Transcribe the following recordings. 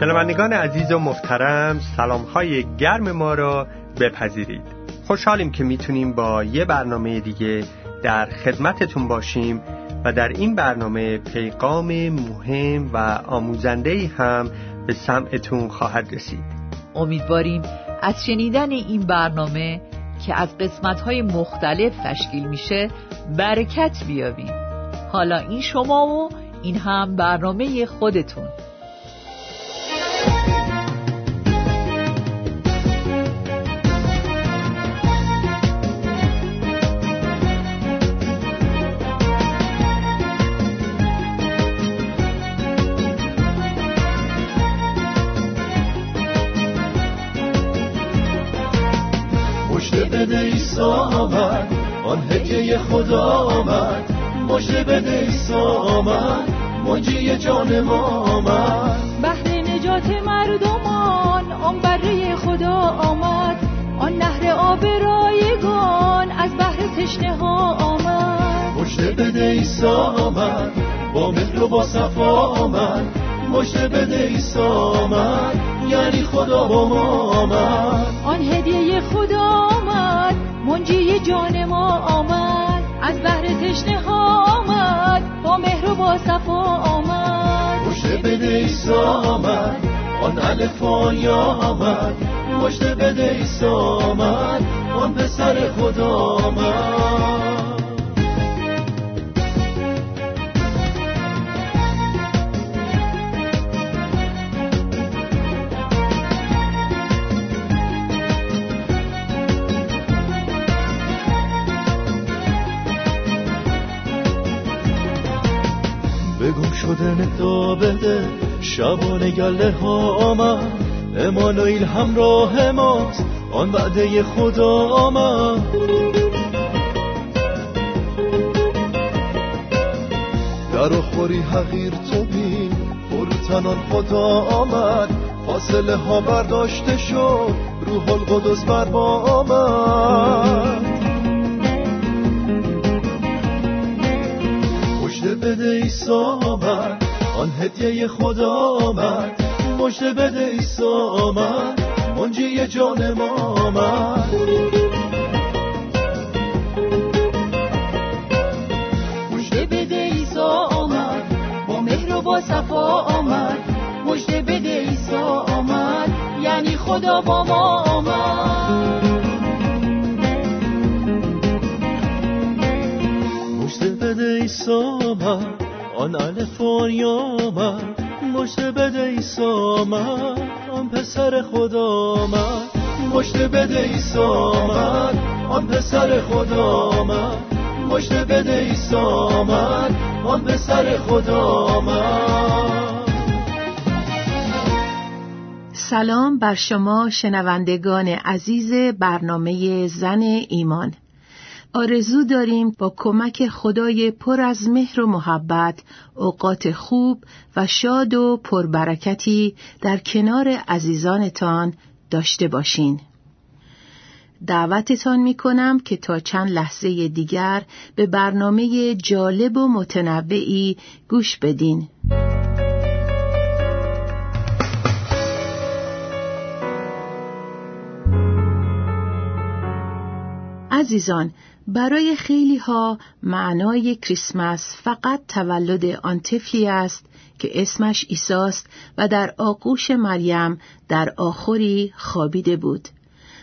شنوندگان عزیز و محترم سلام های گرم ما را بپذیرید. خوشحالیم که می‌تونیم با یه برنامه دیگه در خدمتتون باشیم و در این برنامه پیغام مهم و آموزنده هم به سمعتون خواهد رسید. امیدواریم از شنیدن این برنامه که از قسمت های مختلف تشکیل میشه برکت بیابیم. حالا این شما و این هم برنامه خودتون. بده ایسا آمد آن هدیه خدا آمد مجده بده ایسا آمد منجی جان ما آمد بهر نجات مردمان. آن بره خدا آمد. آن نهر آب رایگان از بحر تشنه ها آمد. مجده بده ایسا آمد با مهر و با صفا آمد. مجده بده ایسا آمد یعنی خدا با ما آمد. آن هدیه خدا آمد منجی جان ما آمد. از بحر تشنه ها آمد با مهر و با صفا آمد. مجده بده ایسا آمد آن الفایا آمد. مجده بده ایسا آمد آن پسر خدا آمد. بده شبان گله ها آمد. امانویل همراه ماست. آن وعده خدا آمد. در خوری حقیر تو بین فروتنان خدا آمد. فاصله ها برداشته شد. روح القدس بر ما آمد. مجده بده ایسا آمد. آن هدیه خدا آمد. مجده بده ایسا آمد. منجی جان ما آمد. مجده بده ایسا آمد. با مهر و با صفا آمد. مجده بده ایسا آمد. یعنی خدا با ما آمد. مجده بده ایسا آمد. آن الفانی آمد مجده بده ایسا آمد آن پسر خدا آمد. مجده بده ایسا آمد آن پسر خدا آمد. مجده بده ایسا آمد آن پسر خدا آمد. سلام بر شما شنوندگان عزیز برنامه زن ایمان. آرزو داریم با کمک خدای پر از مهر و محبت اوقات خوب و شاد و پربرکتی در کنار عزیزانتان داشته باشین. دعوتتان می کنم که تا چند لحظه دیگر به برنامه جالب و متنوعی گوش بدین. عزیزان برای خیلی ها معنای کریسمس فقط تولد آن طفلی است که اسمش ایساست و در آغوش مریم در آخری خوابیده بود.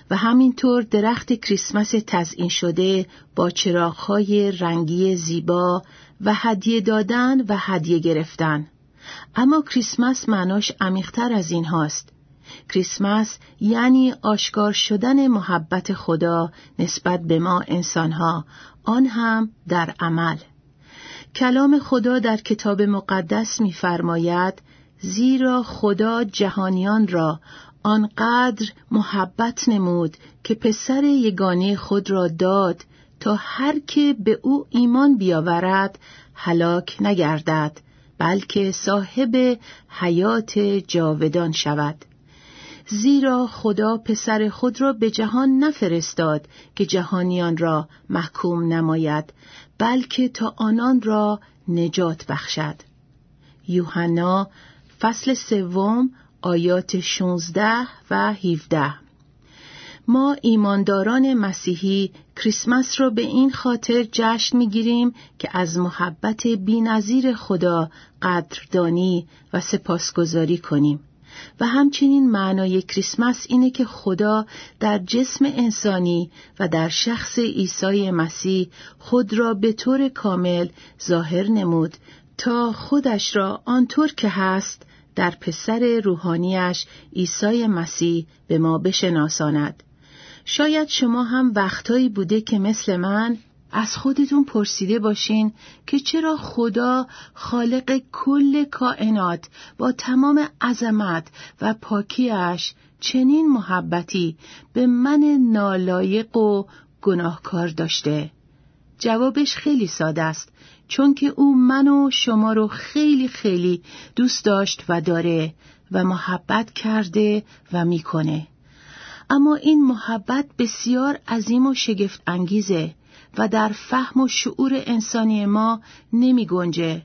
و همینطور درخت کریسمس تزئین شده با چراغهای رنگی زیبا و هدیه دادن و هدیه گرفتن. اما کریسمس معناش عمیقتر از این هاست کریسمس یعنی آشکار شدن محبت خدا نسبت به ما انسانها. آن هم در عمل. کلام خدا در کتاب مقدس می‌فرماید زیرا خدا جهانیان را آنقدر محبت نمود که پسر یگانه خود را داد تا هر که به او ایمان بیاورد هلاک نگردد بلکه صاحب حیات جاودان شود. زیرا خدا پسر خود را به جهان نفرستاد که جهانیان را محکوم نماید بلکه تا آنان را نجات بخشد. یوحنا فصل سوم آیات 16 و 17 ما ایمانداران مسیحی کریسمس را به این خاطر جشن می‌گیریم که از محبت بینظیر خدا قدردانی و سپاسگزاری کنیم. و همچنین معنای کریسمس اینه که خدا در جسم انسانی و در شخص عیسی مسیح خود را به طور کامل ظاهر نمود تا خودش را آنطور که هست در پسر روحانیش عیسی مسیح به ما بشناساند. شاید شما هم وقتایی بوده که مثل من از خودتون پرسیده باشین که چرا خدا خالق کل کائنات با تمام عظمت و پاکیش چنین محبتی به من نالایق و گناهکار داشته؟ جوابش خیلی ساده است چون که او من و شما رو خیلی خیلی دوست داشت و داره و محبت کرده و می‌کنه. اما این محبت بسیار عظیم و شگفت انگیزه و در فهم و شعور انسانی ما نمی گنجه.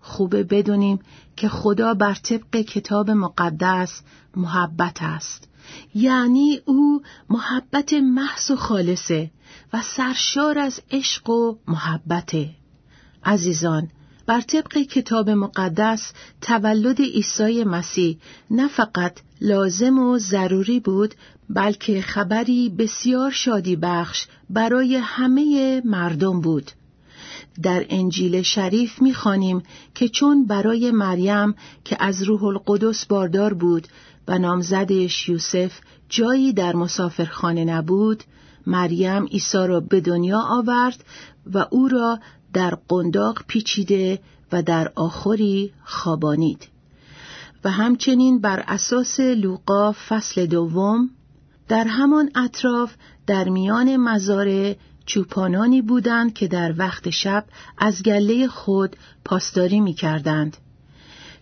خوبه بدونیم که خدا بر طبق کتاب مقدس محبت است. یعنی او محبت محض و خالصه و سرشار از عشق و محبته. عزیزان بر طبق کتاب مقدس تولد عیسی مسیح نه فقط لازم و ضروری بود بلکه خبری بسیار شادی بخش برای همه مردم بود. در انجیل شریف می‌خوانیم که چون برای مریم که از روح القدس باردار بود و نامزدش یوسف جایی در مسافرخانه نبود مریم عیسی را به دنیا آورد و او را در قنداق پیچیده و در آخری خوابانید و همچنین بر اساس لوقا فصل دوم در همان اطراف در میان مزارع چوپانانی بودند که در وقت شب از گله خود پاسداری می کردند.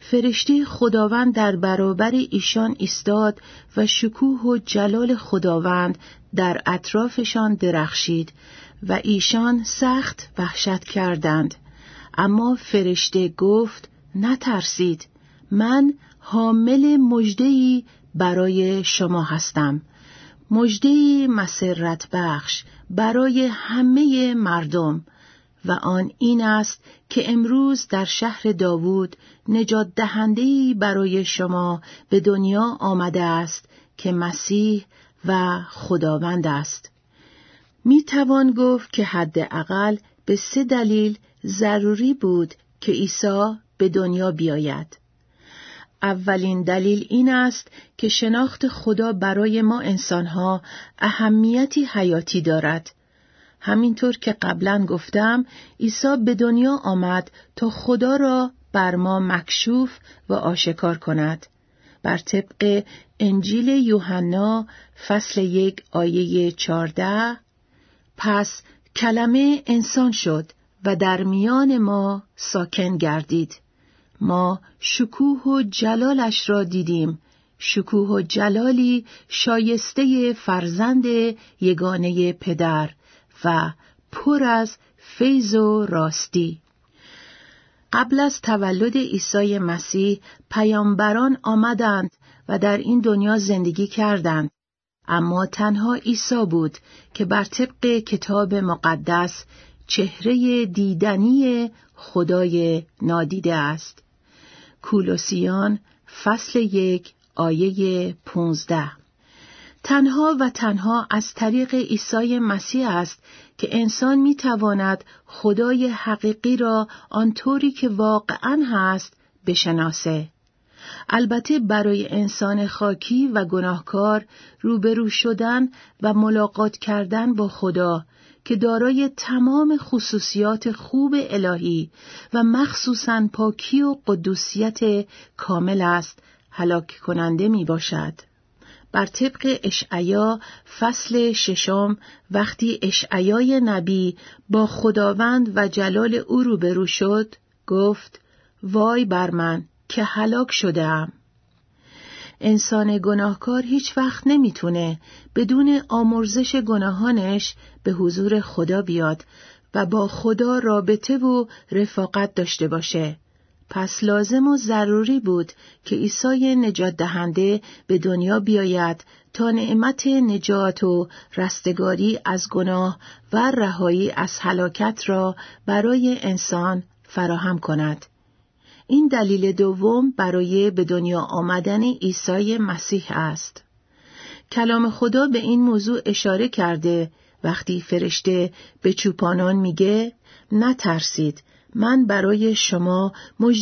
فرشته خداوند در برابر ایشان ایستاد و شکوه و جلال خداوند در اطرافشان درخشید و ایشان سخت وحشت کردند. اما فرشته گفت نترسید من حامل مجدهی برای شما هستم مجدهی مسرت بخش برای همه مردم و آن این است که امروز در شهر داوود نجات دهندهی برای شما به دنیا آمده است که مسیح و خداوند است. می توان گفت که حداقل به سه دلیل ضروری بود که عیسی به دنیا بیاید. اولین دلیل این است که شناخت خدا برای ما انسانها اهمیتی حیاتی دارد. همینطور که قبلا گفتم عیسی به دنیا آمد تا خدا را بر ما مکشوف و آشکار کند. بر طبق انجیل یوحنا فصل یک آیه چارده پس کلمه انسان شد و در میان ما ساکن گردید. ما شکوه و جلالش را دیدیم. شکوه و جلالی شایسته فرزند یگانه پدر و پر از فیض و راستی. قبل از تولد عیسی مسیح پیامبران آمدند و در این دنیا زندگی کردند. اما تنها عیسی بود که بر طبق کتاب مقدس چهره دیدنی خدای نادیده است. کولوسیان فصل یک آیه پونزده تنها و تنها از طریق عیسی مسیح است که انسان می تواند خدای حقیقی را آنطوری که واقعا هست بشناسه. البته برای انسان خاکی و گناهکار روبرو شدن و ملاقات کردن با خدا که دارای تمام خصوصیات خوب الهی و مخصوصا پاکی و قدوسیت کامل است هلاک کننده می باشد. بر طبق اشعیا فصل ششم وقتی اشعیای نبی با خداوند و جلال او روبرو شد گفت وای بر من که هلاک شدم انسان گناهکار هیچ وقت نمی‌تونه بدون آمرزش گناهانش به حضور خدا بیاد و با خدا رابطه و رفاقت داشته باشه پس لازم و ضروری بود که عیسی نجات دهنده به دنیا بیاید تا نعمت نجات و رستگاری از گناه و رهایی از هلاکت را برای انسان فراهم کند. این دلیل دوم برای به دنیا آمدن عیسی مسیح است. کلام خدا به این موضوع اشاره کرده وقتی فرشته به چوپانان میگه نترسید من برای شما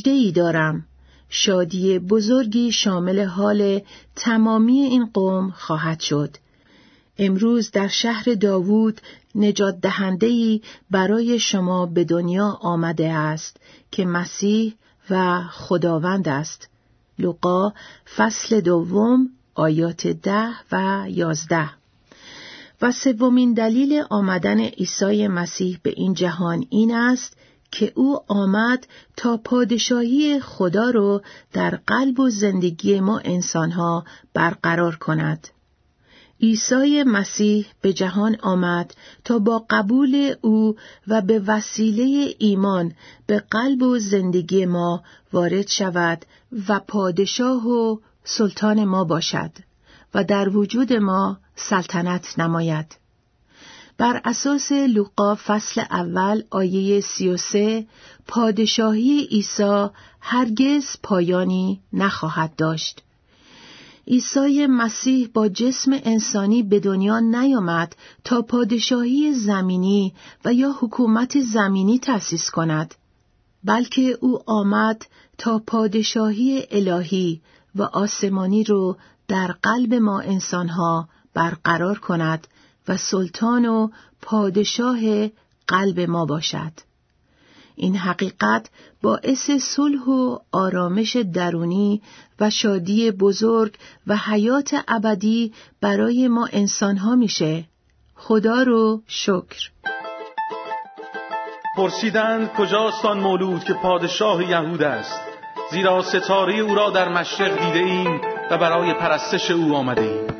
ای دارم شادی بزرگی شامل حال تمامی این قوم خواهد شد امروز در شهر داوود نجات دهندهی برای شما به دنیا آمده است که مسیح و خداوند است لوقا فصل دوم آیات ده و یازده و سومین دلیل آمدن عیسی مسیح به این جهان این است که او آمد تا پادشاهی خدا رو در قلب و زندگی ما انسانها برقرار کند. عیسی مسیح به جهان آمد تا با قبول او و به وسیله ایمان به قلب و زندگی ما وارد شود و پادشاه و سلطان ما باشد و در وجود ما سلطنت نماید. بر اساس لوقا فصل اول آیه سی و سه پادشاهی عیسی هرگز پایانی نخواهد داشت. عیسی مسیح با جسم انسانی به دنیا نیامد تا پادشاهی زمینی و یا حکومت زمینی تأسیس کند بلکه او آمد تا پادشاهی الهی و آسمانی رو در قلب ما انسانها برقرار کند و سلطان و پادشاه قلب ما باشد. این حقیقت باعث صلح و آرامش درونی و شادی بزرگ و حیات ابدی برای ما انسانها میشه. خدا رو شکر. پرسیدند کجاست آن مولود که پادشاه یهود است زیرا ستاره او را در مشرق دیده ایم و برای پرستش او آمده ایم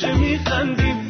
چه میخندیم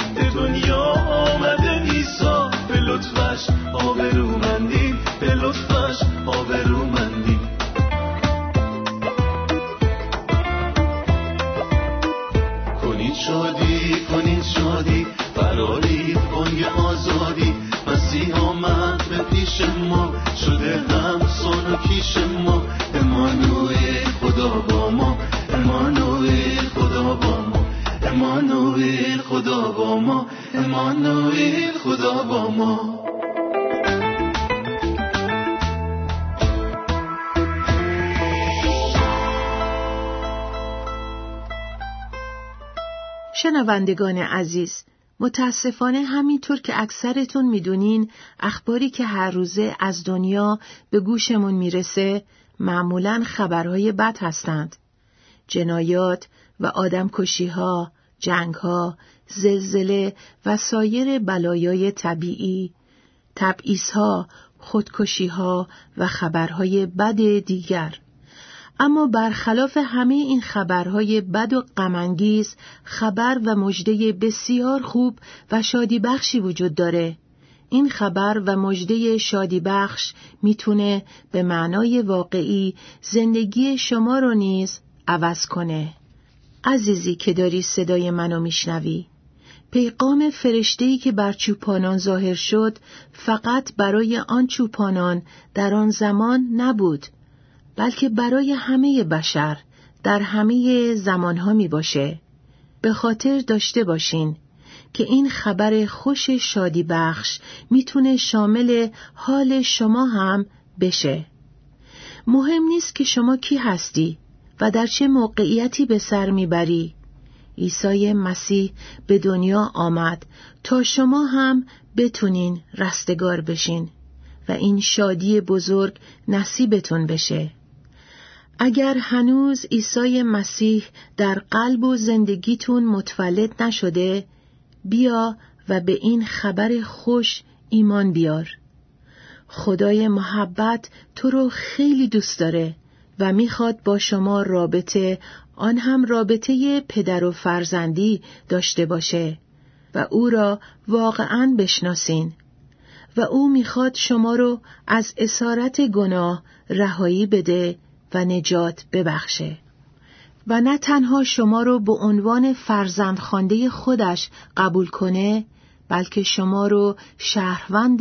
شنوندگان عزیز متاسفانه همینطور که اکثرتون می‌دونین اخباری که هر روزه از دنیا به گوشمون می‌رسه معمولا خبرهای بد هستند. جنایات و آدمکشی ها، جنگ زلزله و سایر بلایای طبیعی، تبعیض ها و خبرهای بد دیگر. اما برخلاف همه این خبرهای بد و غمانگیز خبر و مژده بسیار خوب و شادی بخشی وجود داره. این خبر و مژده شادی بخش می‌تونه به معنای واقعی زندگی شما رو نیز عوض کنه. عزیزی که داری صدای منو میشنوی پیغام فرشتهی که بر چوپانان ظاهر شد فقط برای آن چوپانان در آن زمان نبود. بلکه برای همه بشر در همه زمانها می باشه. به خاطر داشته باشین که این خبر خوش شادی بخش می‌تونه شامل حال شما هم بشه. مهم نیست که شما کی هستی و در چه موقعیتی به سر می‌بری. عیسی مسیح به دنیا آمد تا شما هم بتونین رستگار بشین و این شادی بزرگ نصیبتون بشه. اگر هنوز عیسی مسیح در قلب و زندگیتون متولد نشده بیا و به این خبر خوش ایمان بیار. خدای محبت تو رو خیلی دوست داره و می‌خواد با شما رابطه آن هم رابطه پدر و فرزندی داشته باشه و او را واقعا بشناسین. و او می‌خواد شما رو از اسارت گناه رهایی بده و نجات ببخشه و نه تنها شما رو به عنوان فرزند خانده خودش قبول کنه بلکه شما رو شهروند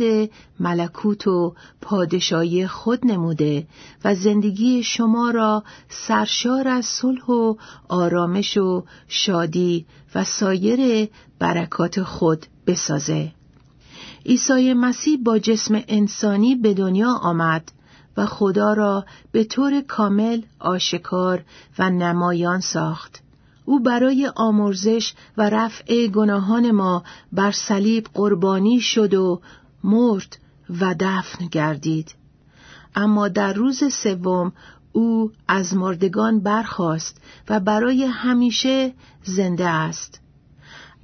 ملکوت و پادشاهی خود نموده و زندگی شما را سرشار از صلح و آرامش و شادی و سایر برکات خود بسازه. عیسی مسیح با جسم انسانی به دنیا آمد و خدا را به طور کامل آشکار و نمایان ساخت. او برای آمرزش و رفع گناهان ما بر صلیب قربانی شد و مرد و دفن گردید. اما در روز سوم او از مردگان برخاست و برای همیشه زنده است.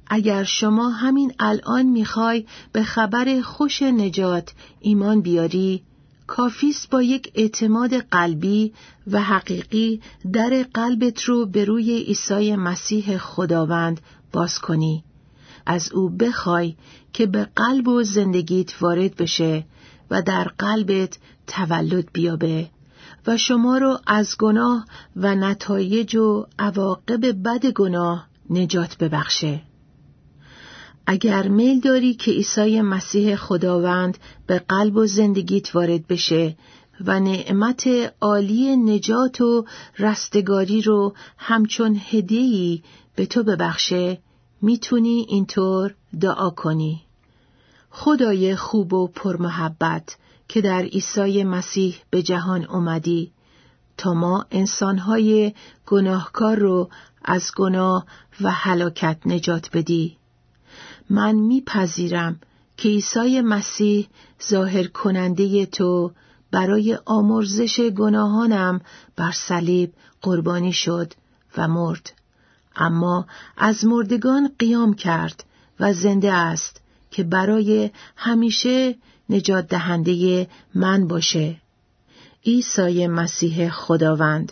اگر شما همین الان می‌خوای به خبر خوش نجات ایمان بیاری کافیست با یک اعتماد قلبی و حقیقی در قلبت رو به روی عیسی مسیح خداوند باز کنی. از او بخوای که به قلب و زندگیت وارد بشه و در قلبت تولد بیابه و شما رو از گناه و نتایج و عواقب بد گناه نجات ببخشه. اگر میل داری که عیسی مسیح خداوند به قلب و زندگیت وارد بشه و نعمت عالی نجات و رستگاری رو همچون هدیهی به تو ببخشه می‌تونی اینطور دعا کنی. خدای خوب و پرمحبت که در عیسی مسیح به جهان اومدی تا ما انسانهای گناهکار رو از گناه و هلاکت نجات بدی. من میپذیرم که عیسی مسیح ظاهر کننده تو برای آمرزش گناهانم بر صلیب قربانی شد و مرد. اما از مردگان قیام کرد و زنده است که برای همیشه نجات دهنده من باشه. عیسی مسیح خداوند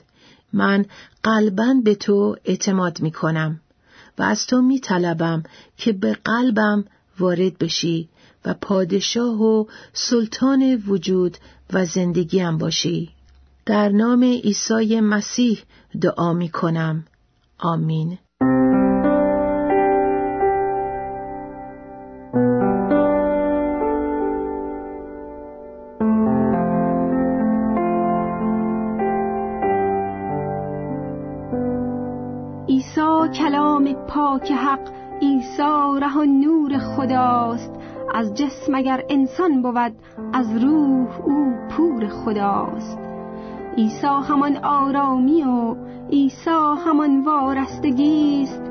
من قلبا به تو اعتماد می کنم و از تو می طلبم که به قلبم وارد بشی و پادشاه و سلطان وجود و زندگیم باشی. در نام عیسی مسیح دعا می کنم. آمین. خداست. از جسم اگر انسان بود از روح او پور خداست. عیسی همان آرامی و عیسی همان وارستگی است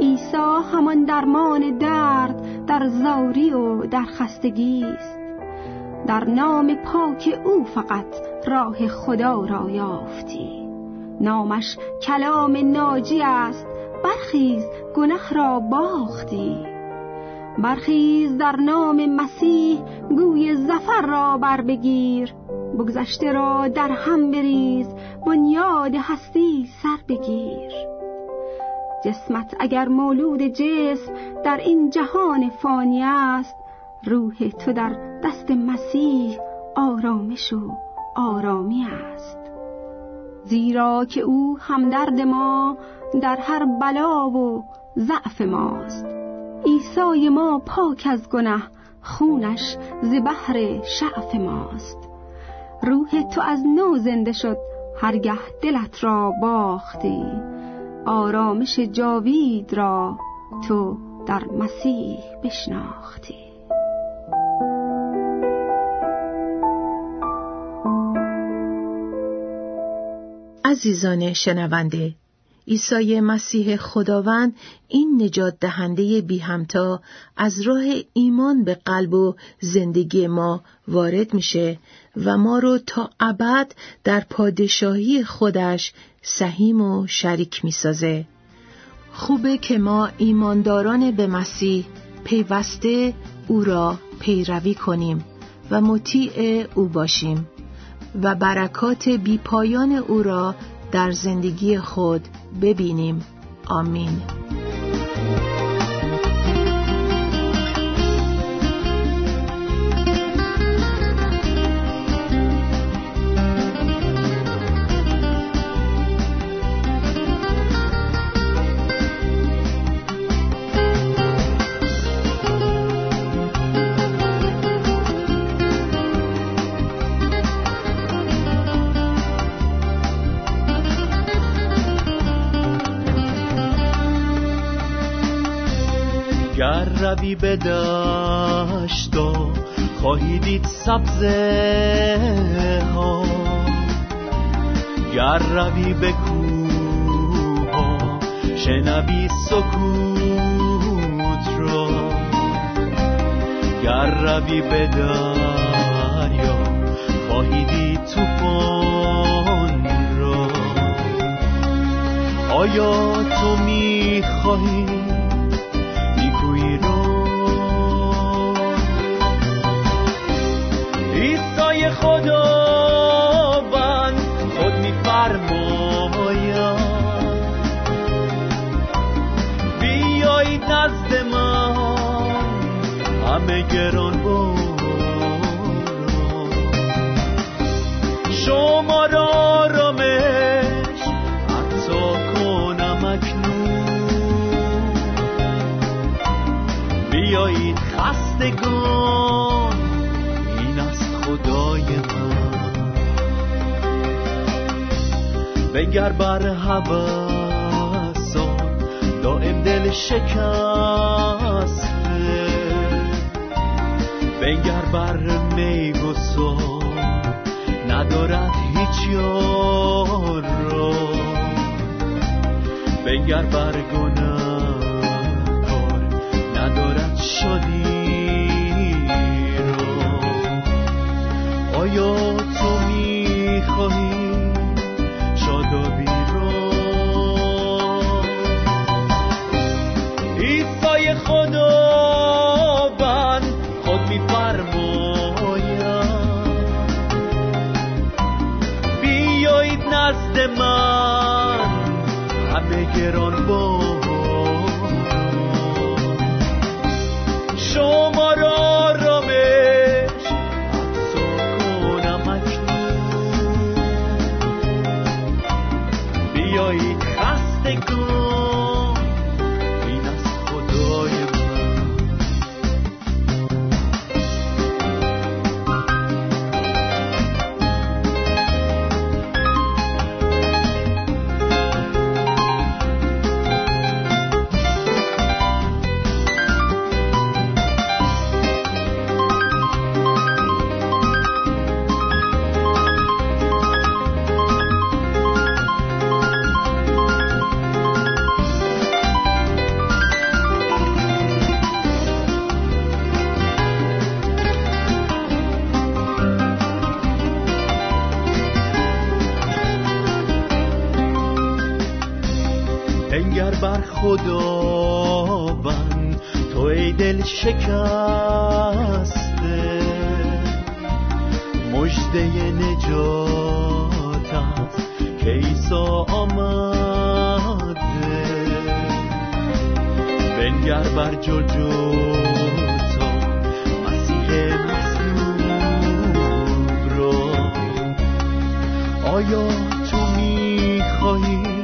عیسی همان درمان درد در زاری و در خستگی است در نام پاک او فقط راه خدا را یافتی. نامش کلام ناجی است برخیز گناه را باختی. برخیز در نام مسیح گوی زفر را بر بگیر. بگذشته را در هم بریز بنیاد هستی سر بگیر. جسمت اگر مولود جسم در این جهان فانی است. روح تو در دست مسیح آرامش و آرامی است. زیرا که او همدرد ما در هر بلا و ضعف ماست. عیسی ما پاک از گناه خونش ز بحر شعف ماست. روح تو از نو زنده شد هرگه دلت را باختی. آرامش جاوید را تو در مسیح بشناختی. عزیزان شنونده عیسی مسیح خداوند این نجات دهنده بی همتا از راه ایمان به قلب و زندگی ما وارد میشه و ما رو تا ابد در پادشاهی خودش سهیم و شریک می‌سازه. خوبه که ما ایمانداران به مسیح پیوسته او را پیروی کنیم و مطیع او باشیم و برکات بیپایان او را در زندگی خود ببینیم. آمین. روی به دشتا خواهی دید سبزه ها. گر روی به کوها شنوی سکوت را. گر روی به دریا خواهی دید توفان را. آیا تو می‌خواهی خداوند خود میفرماید بیایید نزد من همه گران باران. شما را آرامش حتی کنم اکنون. بیایید خستگان بنگر بر حواسان دائم دل شکسته. بنگر بر میگسان ندارد هیچ یار را. بنگر بر کار ندارد شدی آیا خدایی خداوند تو ای دل شکسته. مجده نجات است که ایسا آمده. بنگر بر جلجوتا مسیح را آیا تو می‌خواهی